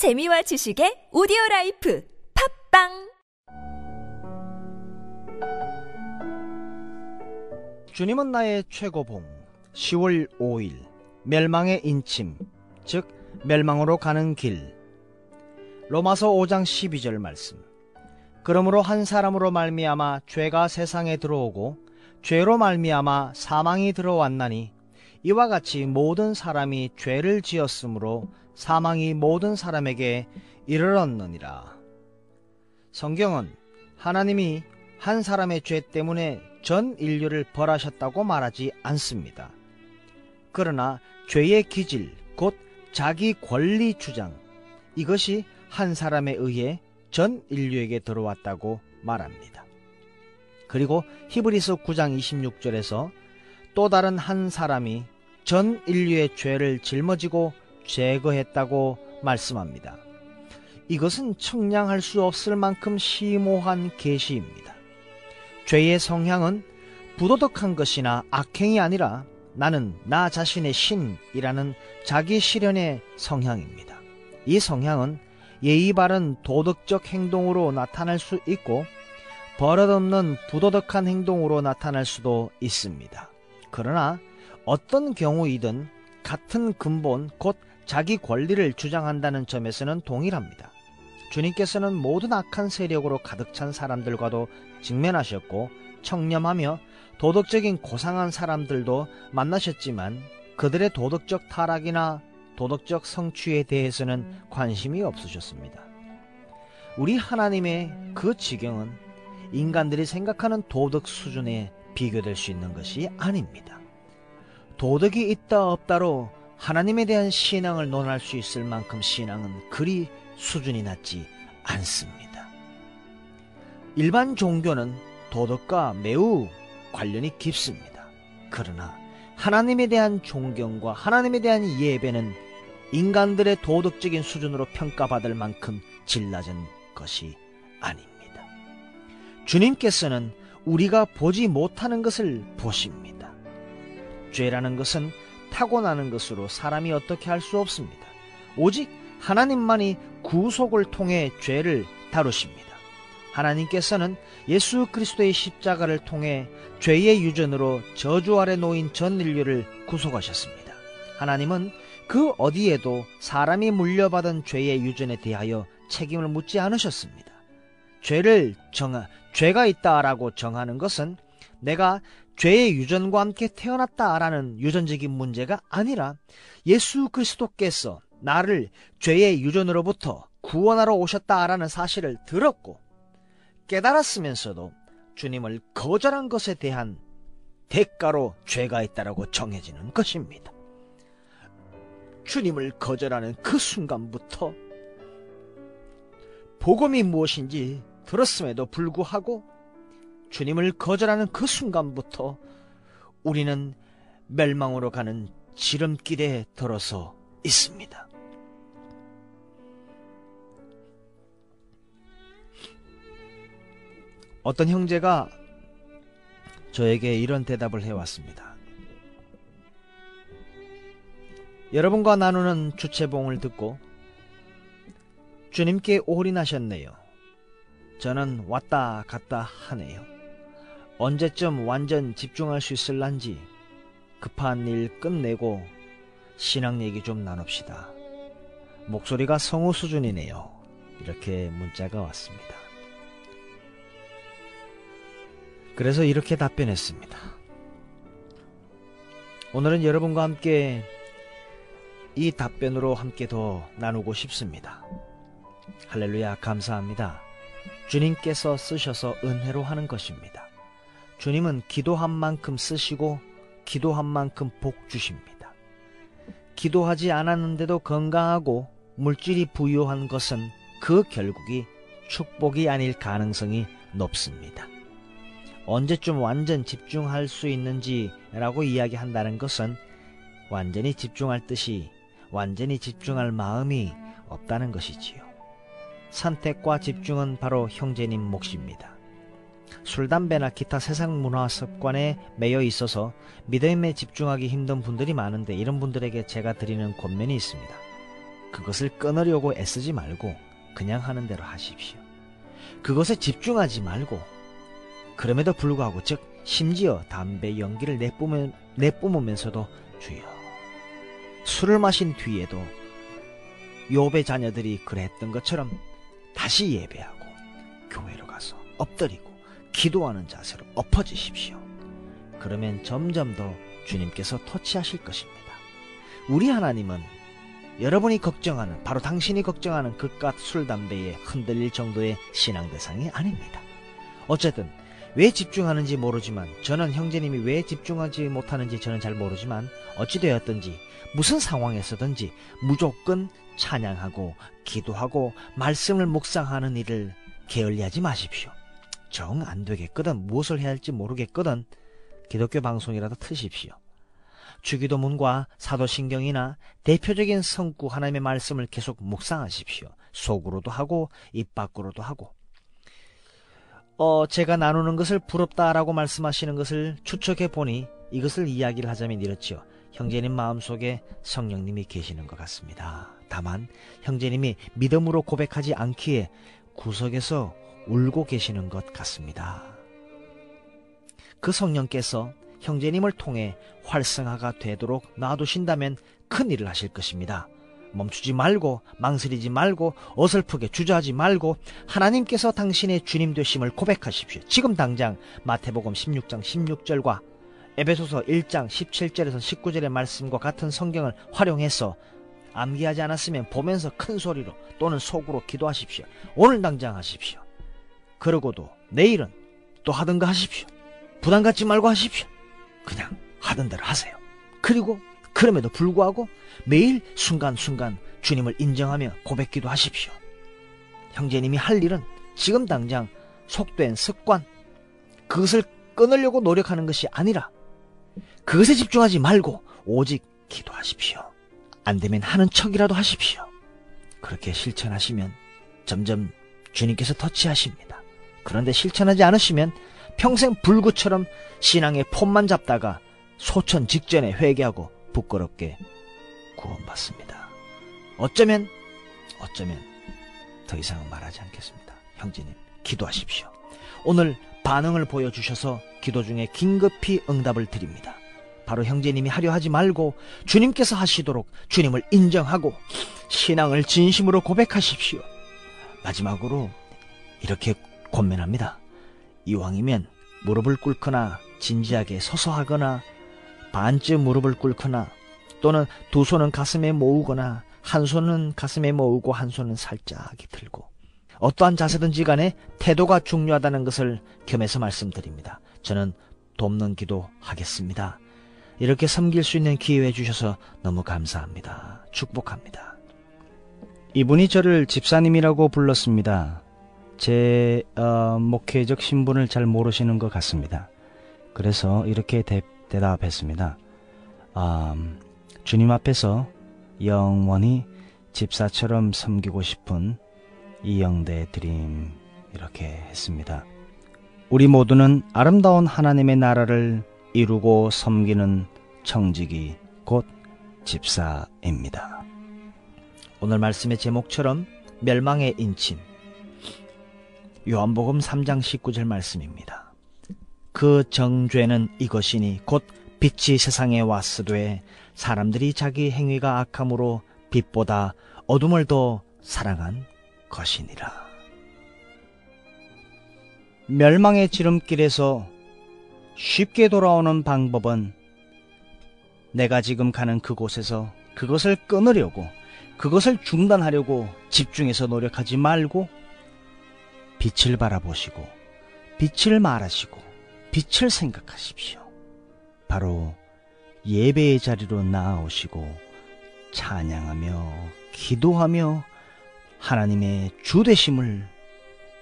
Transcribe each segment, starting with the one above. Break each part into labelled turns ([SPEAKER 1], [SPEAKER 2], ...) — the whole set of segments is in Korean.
[SPEAKER 1] 재미와 지식의 오디오 라이프 팟빵!
[SPEAKER 2] 주님은 나의 최고봉 10월 5일 멸망의 인침 즉 멸망으로 가는 길. 로마서 5장 12절 말씀. 그러므로 한 사람으로 말미암아 죄가 세상에 들어오고 죄로 말미암아 사망이 들어왔나니 이와 같이 모든 사람이 죄를 지었으므로 사망이 모든 사람에게 이르렀느니라 성경은 하나님이 한 사람의 죄 때문에 전 인류를 벌하셨다고 말하지 않습니다. 그러나 죄의 기질, 곧 자기 권리 주장, 이것이 한 사람에 의해 전 인류에게 들어왔다고 말합니다. 그리고 히브리서 9장 26절에서 또 다른 한 사람이 전 인류의 죄를 짊어지고 제거했다고 말씀합니다. 이것은 청량할 수 없을 만큼 심오한 계시입니다. 죄의 성향은 부도덕한 것이나 악행이 아니라 나는 나 자신의 신이라는 자기 실현의 성향입니다. 이 성향은 예의 바른 도덕적 행동으로 나타날 수 있고 버릇없는 부도덕한 행동으로 나타날 수도 있습니다. 그러나 어떤 경우이든 같은 근본 곧 자기 권리를 주장한다는 점에서는 동일합니다. 주님께서는 모든 악한 세력으로 가득 찬 사람들과도 직면하셨고 청렴하며 도덕적인 고상한 사람들도 만나셨지만 그들의 도덕적 타락이나 도덕적 성취에 대해서는 관심이 없으셨습니다. 우리 하나님의 그 지경은 인간들이 생각하는 도덕 수준에 비교될 수 있는 것이 아닙니다. 도덕이 있다 없다로 하나님에 대한 신앙을 논할 수 있을 만큼 신앙은 그리 수준이 낮지 않습니다. 일반 종교는 도덕과 매우 관련이 깊습니다. 그러나 하나님에 대한 존경과 하나님에 대한 예배는 인간들의 도덕적인 수준으로 평가받을 만큼 질 낮은 것이 아닙니다. 주님께서는 우리가 보지 못하는 것을 보십니다. 죄라는 것은 타고나는 것으로 사람이 어떻게 할 수 없습니다. 오직 하나님만이 구속을 통해 죄를 다루십니다. 하나님께서는 예수 그리스도의 십자가를 통해 죄의 유전으로 저주 아래 놓인 전 인류를 구속하셨습니다. 하나님은 그 어디에도 사람이 물려받은 죄의 유전에 대하여 책임을 묻지 않으셨습니다. 죄를 정하, 죄가 있다라고 정하는 것은 내가 죄의 유전과 함께 태어났다라는 유전적인 문제가 아니라 예수 그리스도께서 나를 죄의 유전으로부터 구원하러 오셨다라는 사실을 들었고 깨달았으면서도 주님을 거절한 것에 대한 대가로 죄가 있다라고 정해지는 것입니다. 주님을 거절하는 그 순간부터 복음이 무엇인지 들었음에도 불구하고 주님을 거절하는 그 순간부터 우리는 멸망으로 가는 지름길에 들어서 있습니다. 어떤 형제가 저에게 이런 대답을 해왔습니다. 여러분과 나누는 주체봉을 듣고 주님께 올인하셨네요. 저는 왔다 갔다 하네요. 언제쯤 완전 집중할 수 있을란지 급한 일 끝내고 신앙 얘기 좀 나눕시다. 목소리가 성우 수준이네요. 이렇게 문자가 왔습니다. 그래서 이렇게 답변했습니다. 오늘은 여러분과 함께 이 답변으로 함께 더 나누고 싶습니다. 할렐루야, 감사합니다. 주님께서 쓰셔서 은혜로 하는 것입니다. 주님은 기도한 만큼 쓰시고 기도한 만큼 복 주십니다. 기도하지 않았는데도 건강하고 물질이 부유한 것은 그 결국이 축복이 아닐 가능성이 높습니다. 언제쯤 완전 집중할 수 있는지라고 이야기한다는 것은 완전히 집중할 뜻이 완전히 집중할 마음이 없다는 것이지요. 선택과 집중은 바로 형제님 몫입니다. 술, 담배나 기타 세상 문화 습관에 매여 있어서 믿음에 집중하기 힘든 분들이 많은데 이런 분들에게 제가 드리는 권면이 있습니다. 그것을 끊으려고 애쓰지 말고 그냥 하는 대로 하십시오. 그것에 집중하지 말고 그럼에도 불구하고 즉 심지어 담배 연기를 내뿜으, 내뿜으면서도 주여 술을 마신 뒤에도 요배 자녀들이 그랬던 것처럼 다시 예배하고 교회로 가서 엎드리고 기도하는 자세로 엎어지십시오. 그러면 점점 더 주님께서 터치하실 것입니다. 우리 하나님은 여러분이 걱정하는 바로 당신이 걱정하는 그깟 술 담배에 흔들릴 정도의 신앙 대상이 아닙니다. 어쨌든 왜 집중하는지 모르지만 저는 형제님이 왜 집중하지 못하는지 저는 잘 모르지만 어찌되었든지 무슨 상황에서든지 무조건 찬양하고 기도하고 말씀을 묵상하는 일을 게을리하지 마십시오. 정 안 되겠거든 무엇을 해야 할지 모르겠거든 기독교 방송이라도 트십시오. 주기도문과 사도신경이나 대표적인 성구 하나님의 말씀을 계속 묵상하십시오. 속으로도 하고 입 밖으로도 하고 어, 제가 나누는 것을 부럽다라고 말씀하시는 것을 추측해 보니 이것을 이야기를 하자면 이렇지요. 형제님 마음속에 성령님이 계시는 것 같습니다. 다만 형제님이 믿음으로 고백하지 않기에 구석에서 울고 계시는 것 같습니다. 그 성령께서 형제님을 통해 활성화가 되도록 놔두신다면 큰 일을 하실 것입니다. 멈추지 말고 망설이지 말고 어설프게 주저하지 말고 하나님께서 당신의 주님 되심을 고백하십시오. 지금 당장 마태복음 16장 16절과 에베소서 1장 17절에서 19절의 말씀과 같은 성경을 활용해서 암기하지 않았으면 보면서 큰 소리로 또는 속으로 기도하십시오. 오늘 당장 하십시오. 그러고도 내일은 또 하든가 하십시오. 부담 갖지 말고 하십시오. 그냥 하던 대로 하세요. 그리고 그럼에도 불구하고 매일 순간순간 주님을 인정하며 고백기도 하십시오. 형제님이 할 일은 지금 당장 속된 습관, 그것을 끊으려고 노력하는 것이 아니라 그것에 집중하지 말고 오직 기도하십시오. 안 되면 하는 척이라도 하십시오. 그렇게 실천하시면 점점 주님께서 터치하십니다. 그런데 실천하지 않으시면 평생 불구처럼 신앙의 폼만 잡다가 소천 직전에 회개하고 부끄럽게 구원받습니다. 어쩌면 어쩌면 더 이상은 말하지 않겠습니다. 형제님 기도하십시오. 오늘 반응을 보여주셔서 기도 중에 긴급히 응답을 드립니다. 바로 형제님이 하려 하지 말고 주님께서 하시도록 주님을 인정하고 신앙을 진심으로 고백하십시오. 마지막으로 이렇게 권면합니다. 이왕이면 무릎을 꿇거나 진지하게 서서 하거나 반쯤 무릎을 꿇거나 또는 두 손은 가슴에 모으거나 한 손은 가슴에 모으고 한 손은 살짝 들고 어떠한 자세든지 간에 태도가 중요하다는 것을 겸해서 말씀드립니다. 저는 돕는 기도 하겠습니다. 이렇게 섬길 수 있는 기회 주셔서 너무 감사합니다. 축복합니다.
[SPEAKER 3] 이분이 저를 집사님이라고 불렀습니다. 제 어, 목회적 신분을 잘 모르시는 것 같습니다. 그래서 이렇게 대, 답했습니다 음, 주님 앞에서 영원히 집사처럼 섬기고 싶은 이영대 드림 이렇게 했습니다. 우리 모두는 아름다운 하나님의 나라를 이루고 섬기는 청직이 곧 집사입니다.
[SPEAKER 2] 오늘 말씀의 제목처럼 멸망의 인침 요한복음 3장 19절 말씀입니다. 그 정죄는 이것이니 곧 빛이 세상에 왔으되 사람들이 자기 행위가 악함으로 빛보다 어둠을 더 사랑한 것이니라.
[SPEAKER 3] 멸망의 지름길에서 쉽게 돌아오는 방법은 내가 지금 가는 그곳에서 그것을 끊으려고 그것을 중단하려고 집중해서 노력하지 말고 빛을 바라보시고 빛을 말하시고 빛을 생각하십시오. 바로 예배의 자리로 나아오시고 찬양하며 기도하며 하나님의 주되심을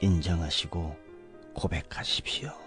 [SPEAKER 3] 인정하시고 고백하십시오.